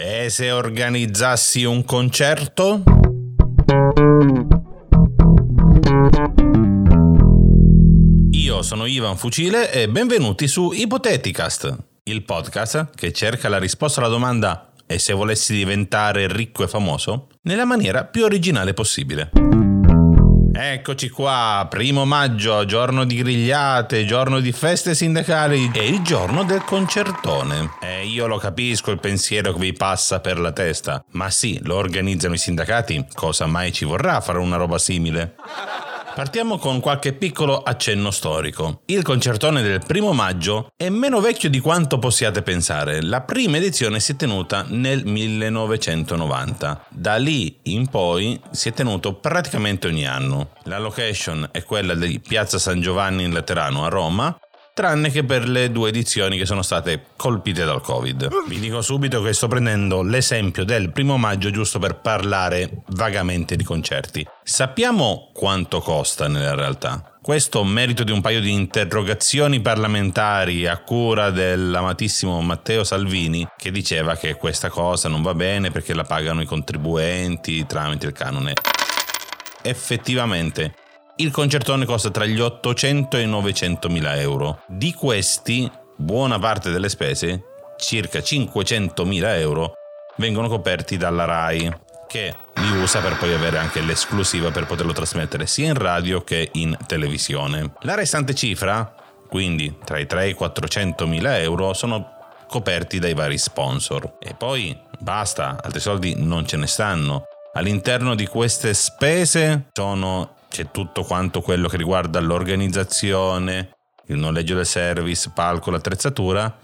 E se organizzassi un concerto? Io sono Ivan Fucile e benvenuti su Ipoteticast, il podcast che cerca la risposta alla domanda e se volessi diventare ricco e famoso nella maniera più originale possibile. Eccoci qua, primo maggio, giorno di grigliate, giorno di feste sindacali e il giorno del concertone. E io lo capisco il pensiero che vi passa per la testa, ma sì, lo organizzano i sindacati, cosa mai ci vorrà fare una roba simile? Partiamo con qualche piccolo accenno storico. Il concertone del primo maggio è meno vecchio di quanto possiate pensare. La prima edizione si è tenuta nel 1990. Da lì in poi si è tenuto praticamente ogni anno. La location è quella di Piazza San Giovanni in Laterano a Roma tranne che per le due edizioni che sono state colpite dal Covid. Vi dico subito che sto prendendo l'esempio del primo maggio giusto per parlare vagamente di concerti. Sappiamo quanto costa nella realtà. Questo merito di un paio di interrogazioni parlamentari a cura dell'amatissimo Matteo Salvini che diceva che questa cosa non va bene perché la pagano i contribuenti tramite il canone. Effettivamente il concertone costa tra gli 800 e i 900 mila euro. Di questi, buona parte delle spese, circa 500 mila euro, vengono coperti dalla RAI, che li usa per poi avere anche l'esclusiva per poterlo trasmettere sia in radio che in televisione. La restante cifra, quindi tra i 3 e i 400 mila euro, sono coperti dai vari sponsor. E poi basta, altri soldi non ce ne stanno. All'interno di queste spese sono c'è tutto quanto quello che riguarda l'organizzazione, il noleggio del service, palco, l'attrezzatura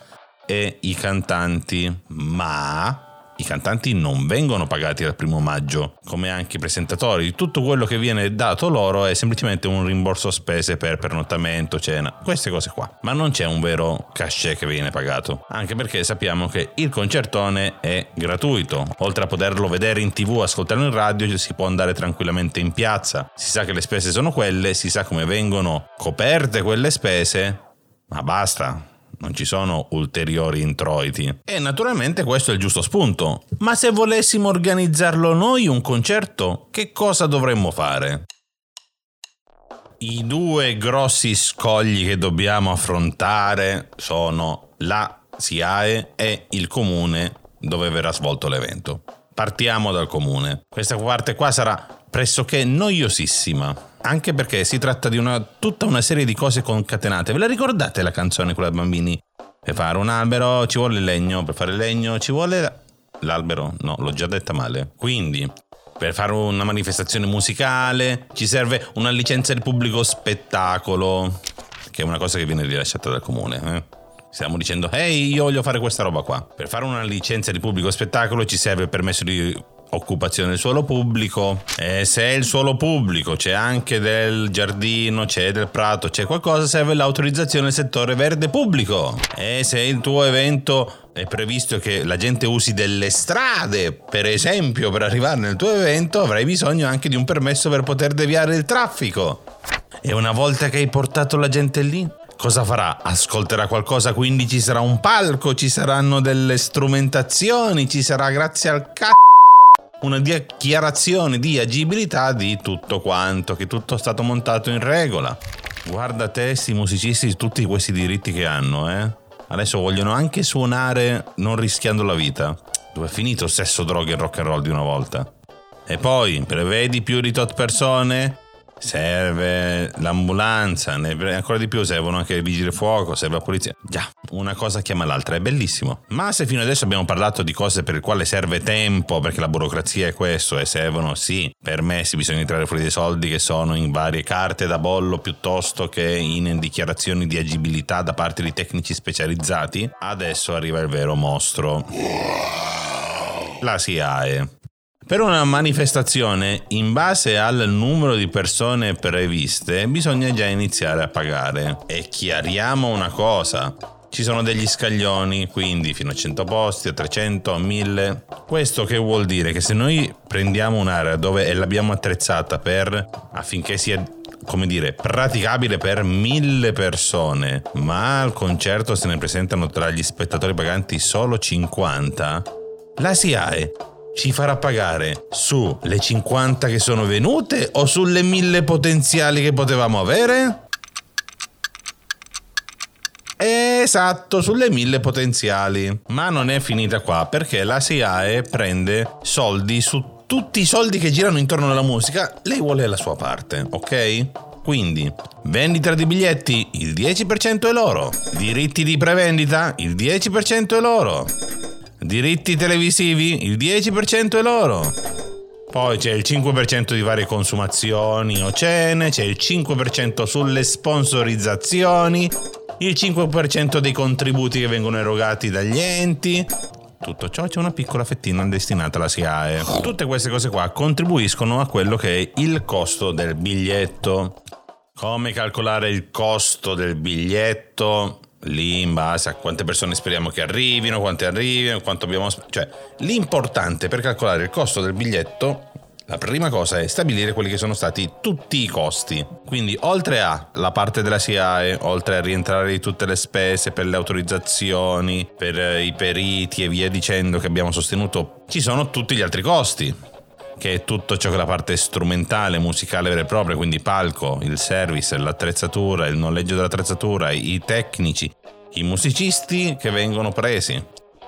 e i cantanti, ma i cantanti non vengono pagati al primo maggio, come anche i presentatori. Tutto quello che viene dato loro è semplicemente un rimborso spese per pernottamento, cena, queste cose qua. Ma non c'è un vero cachet che viene pagato, anche perché sappiamo che il concertone è gratuito. Oltre a poterlo vedere in tv, ascoltarlo in radio, si può andare tranquillamente in piazza. Si sa che le spese sono quelle, si sa come vengono coperte quelle spese, ma basta, non ci sono ulteriori introiti. E naturalmente questo è il giusto spunto. Ma se volessimo organizzarlo noi un concerto, che cosa dovremmo fare? I due grossi scogli che dobbiamo affrontare sono la SIAE e il comune dove verrà svolto l'evento. Partiamo dal comune. Questa parte qua sarà pressoché noiosissima. Anche perché si tratta di una, tutta una serie di cose concatenate. Ve la ricordate la canzone quella dei bambini? Per fare un albero ci vuole il legno, per fare il legno ci vuole l'albero. No, l'ho già detta male. Quindi, per fare una manifestazione musicale ci serve una licenza di pubblico spettacolo, che è una cosa che viene rilasciata dal comune. Eh? Stiamo dicendo, ehi, io voglio fare questa roba qua. Per fare una licenza di pubblico spettacolo ci serve il permesso di occupazione del suolo pubblico e se il suolo pubblico c'è anche del giardino, c'è del prato, c'è qualcosa, serve l'autorizzazione del settore verde pubblico e se il tuo evento è previsto che la gente usi delle strade, per esempio, per arrivare nel tuo evento, avrai bisogno anche di un permesso per poter deviare il traffico. E una volta che hai portato la gente lì, cosa farà? Ascolterà qualcosa, quindi ci sarà un palco, ci saranno delle strumentazioni, ci sarà grazie al cazzo una dichiarazione di agibilità di tutto quanto, che tutto è stato montato in regola. Guarda te, questi musicisti, tutti questi diritti che hanno, eh. Adesso vogliono anche suonare non rischiando la vita. Dove è finito sesso, droga e rock and roll di una volta? E poi, prevedi più di tot persone? Serve l'ambulanza, ancora di più servono anche i vigili del fuoco, serve la polizia. Già, una cosa chiama l'altra, è bellissimo. Ma se fino adesso abbiamo parlato di cose per le quali serve tempo, perché la burocrazia è questo, e servono, sì, permessi, bisogna tirare fuori dei soldi che sono in varie carte da bollo piuttosto che in dichiarazioni di agibilità da parte di tecnici specializzati, adesso arriva il vero mostro. La SIAE. Per una manifestazione, in base al numero di persone previste, bisogna già iniziare a pagare. E chiariamo una cosa. Ci sono degli scaglioni, quindi fino a 100 posti, a 300, a 1000. Questo che vuol dire? Che se noi prendiamo un'area dove l'abbiamo attrezzata per affinché sia come dire, praticabile per mille persone, ma al concerto se ne presentano tra gli spettatori paganti solo 50, La SIAE ci farà pagare sulle 50 che sono venute o sulle 1000 potenziali che potevamo avere? Esatto, sulle 1000 potenziali. Ma non è finita qua perché la SIAE prende soldi su tutti i soldi che girano intorno alla musica, lei vuole la sua parte, ok? Quindi, vendita di biglietti, il 10% è loro. Diritti di prevendita, il 10% è loro. Diritti televisivi, il 10% è loro. Poi c'è il 5% di varie consumazioni o cene, c'è il 5% sulle sponsorizzazioni, il 5% dei contributi che vengono erogati dagli enti, tutto ciò c'è una piccola fettina destinata alla SIAE. Tutte queste cose qua contribuiscono a quello che è il costo del biglietto. Come calcolare il costo del biglietto? Lì in base a quante persone speriamo che arrivino, quante arrivino, quanto abbiamo... Cioè, l'importante per calcolare il costo del biglietto la prima cosa è stabilire quelli che sono stati tutti i costi. Quindi, oltre a la parte della SIAE, oltre a rientrare di tutte le spese per le autorizzazioni, per i periti e via dicendo che abbiamo sostenuto, ci sono tutti gli altri costi. Che è tutto ciò che è la parte strumentale, musicale vera e propria, quindi palco, il service, l'attrezzatura, il noleggio dell'attrezzatura, i tecnici, i musicisti che vengono presi,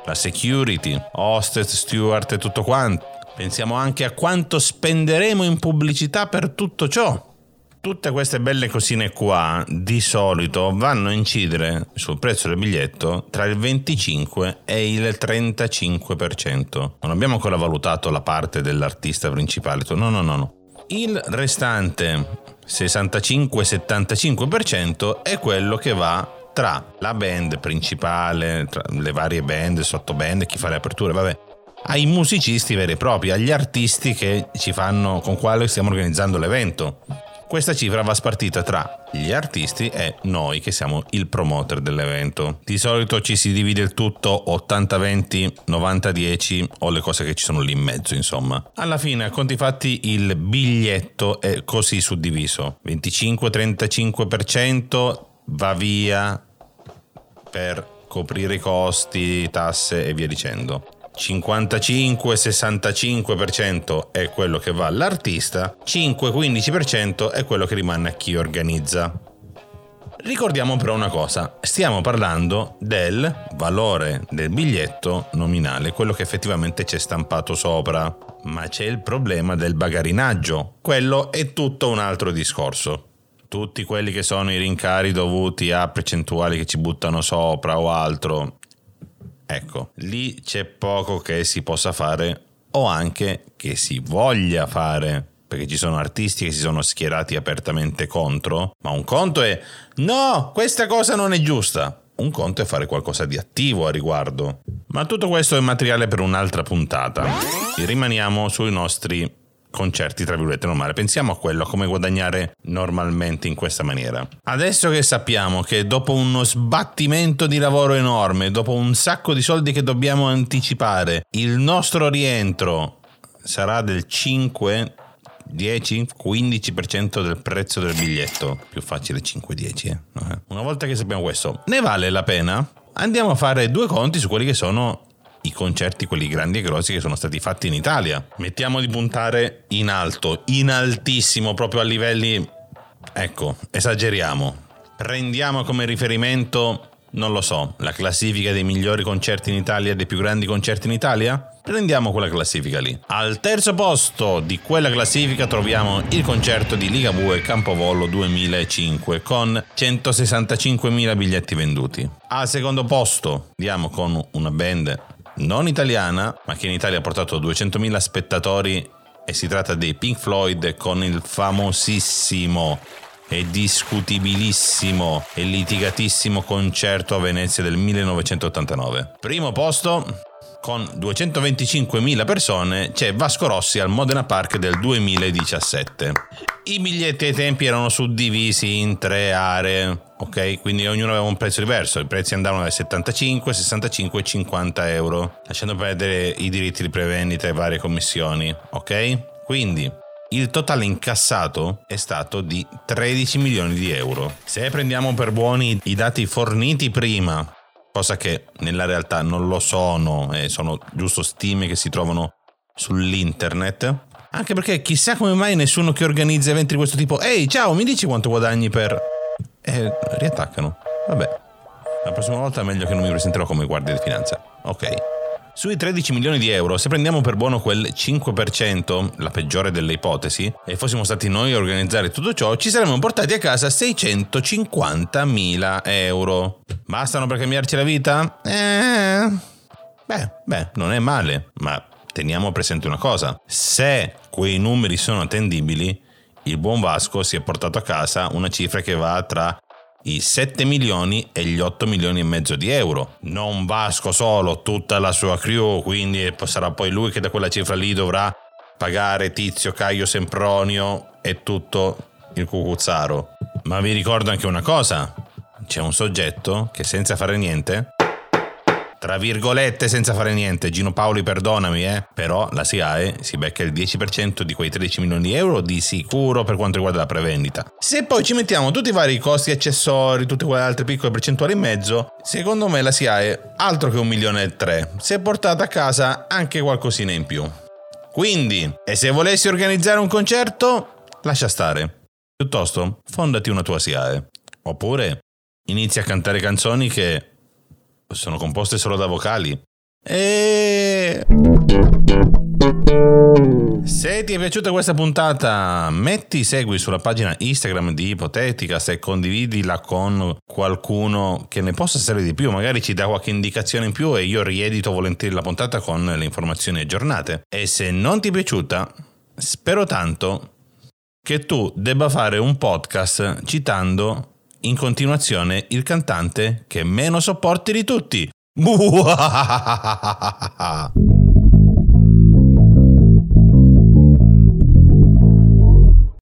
la security, hostess, steward e tutto quanto Pensiamo anche a quanto spenderemo in pubblicità per tutto ciò. Tutte queste belle cosine qua di solito vanno a incidere sul prezzo del biglietto tra il 25 e il 35%. Non abbiamo ancora valutato la parte dell'artista principale. No, no, no, no. Il restante 65-75% è quello che va tra la band principale, le varie band, sottoband, chi fa le aperture, vabbè, ai musicisti veri e propri, agli artisti che ci fanno, con quali stiamo organizzando l'evento. Questa cifra va spartita tra gli artisti e noi che siamo il promoter dell'evento. Di solito ci si divide il tutto 80-20, 90-10 o le cose che ci sono lì in mezzo, insomma. Alla fine, a conti fatti, il biglietto è così suddiviso. 25-35% va via per coprire i costi, tasse e via dicendo. 55-65% è quello che va all'artista, 5-15% è quello che rimane a chi organizza. Ricordiamo però una cosa, stiamo parlando del valore del biglietto nominale, quello che effettivamente c'è stampato sopra, ma c'è il problema del bagarinaggio, quello è tutto un altro discorso. Tutti quelli che sono i rincari dovuti a percentuali che ci buttano sopra o altro, Ecco, lì c'è poco che si possa fare o anche che si voglia fare perché ci sono artisti che si sono schierati apertamente contro, ma un conto è no, questa cosa non è giusta. Un conto è fare qualcosa di attivo a riguardo. Ma tutto questo è materiale per un'altra puntata. Rimaniamo sui nostri concerti tra virgolette normali. Pensiamo a quello, a come guadagnare normalmente in questa maniera. Adesso che sappiamo che dopo uno sbattimento di lavoro enorme, dopo un sacco di soldi che dobbiamo anticipare, il nostro rientro sarà del 5 10, 15% del prezzo del biglietto. Più facile 5-10. Eh? Una volta che sappiamo questo, ne vale la pena? Andiamo a fare due conti su quelli che sono i concerti, quelli grandi e grossi che sono stati fatti in Italia. Mettiamo di puntare in alto, in altissimo, proprio a livelli... Ecco, esageriamo. Prendiamo come riferimento, non lo so, la classifica dei migliori concerti in Italia, dei più grandi concerti in Italia? Prendiamo quella classifica lì. Al terzo posto di quella classifica troviamo il concerto di Liga Bue Campovollo 2005 con 165.000 biglietti venduti. Al secondo posto andiamo con una band non italiana, ma che in Italia ha portato 200.000 spettatori e si tratta dei Pink Floyd con il famosissimo e discutibilissimo e litigatissimo concerto a Venezia del 1989. Primo posto con 225.000 persone c'è Vasco Rossi al Modena Park del 2017. I biglietti ai tempi erano suddivisi in tre aree, ok? Quindi ognuno aveva un prezzo diverso, i prezzi andavano dai 75, 65 e 50 euro, lasciando perdere i diritti di prevendita e varie commissioni, ok? Quindi il totale incassato è stato di 13 milioni di euro. Se prendiamo per buoni i dati forniti prima cosa che nella realtà non lo sono, eh, sono giusto stime che si trovano sull'internet. Anche perché chissà come mai nessuno che organizza eventi di questo tipo, ehi ciao, mi dici quanto guadagni per... E riattaccano. Vabbè, la prossima volta è meglio che non mi presenterò come guardia di finanza. Ok. Sui 13 milioni di euro, se prendiamo per buono quel 5%, la peggiore delle ipotesi, e fossimo stati noi a organizzare tutto ciò, ci saremmo portati a casa 650 mila euro. Bastano per cambiarci la vita? Eh... Beh, beh, non è male, ma teniamo presente una cosa. Se quei numeri sono attendibili, il buon Vasco si è portato a casa una cifra che va tra i 7 milioni e gli 8 milioni e mezzo di euro. Non Vasco solo, tutta la sua crew, quindi sarà poi lui che da quella cifra lì dovrà pagare Tizio, Caio, Sempronio e tutto il cucuzzaro. Ma vi ricordo anche una cosa, c'è un soggetto che senza fare niente tra virgolette senza fare niente, Gino Paoli perdonami, eh, però la SIAE si becca il 10% di quei 13 milioni di euro di sicuro per quanto riguarda la prevendita. Se poi ci mettiamo tutti i vari costi accessori, tutte quelle altre piccole percentuali in mezzo, secondo me la SIAE, altro che un milione e tre, si è portata a casa anche qualcosina in più. Quindi, e se volessi organizzare un concerto, lascia stare. Piuttosto, fondati una tua SIAE. Oppure, inizia a cantare canzoni che sono composte solo da vocali. E... Se ti è piaciuta questa puntata, metti segui sulla pagina Instagram di Ipotetica se condividila con qualcuno che ne possa servire di più, magari ci dà qualche indicazione in più e io riedito volentieri la puntata con le informazioni aggiornate. E se non ti è piaciuta, spero tanto che tu debba fare un podcast citando in continuazione il cantante che meno sopporti di tutti.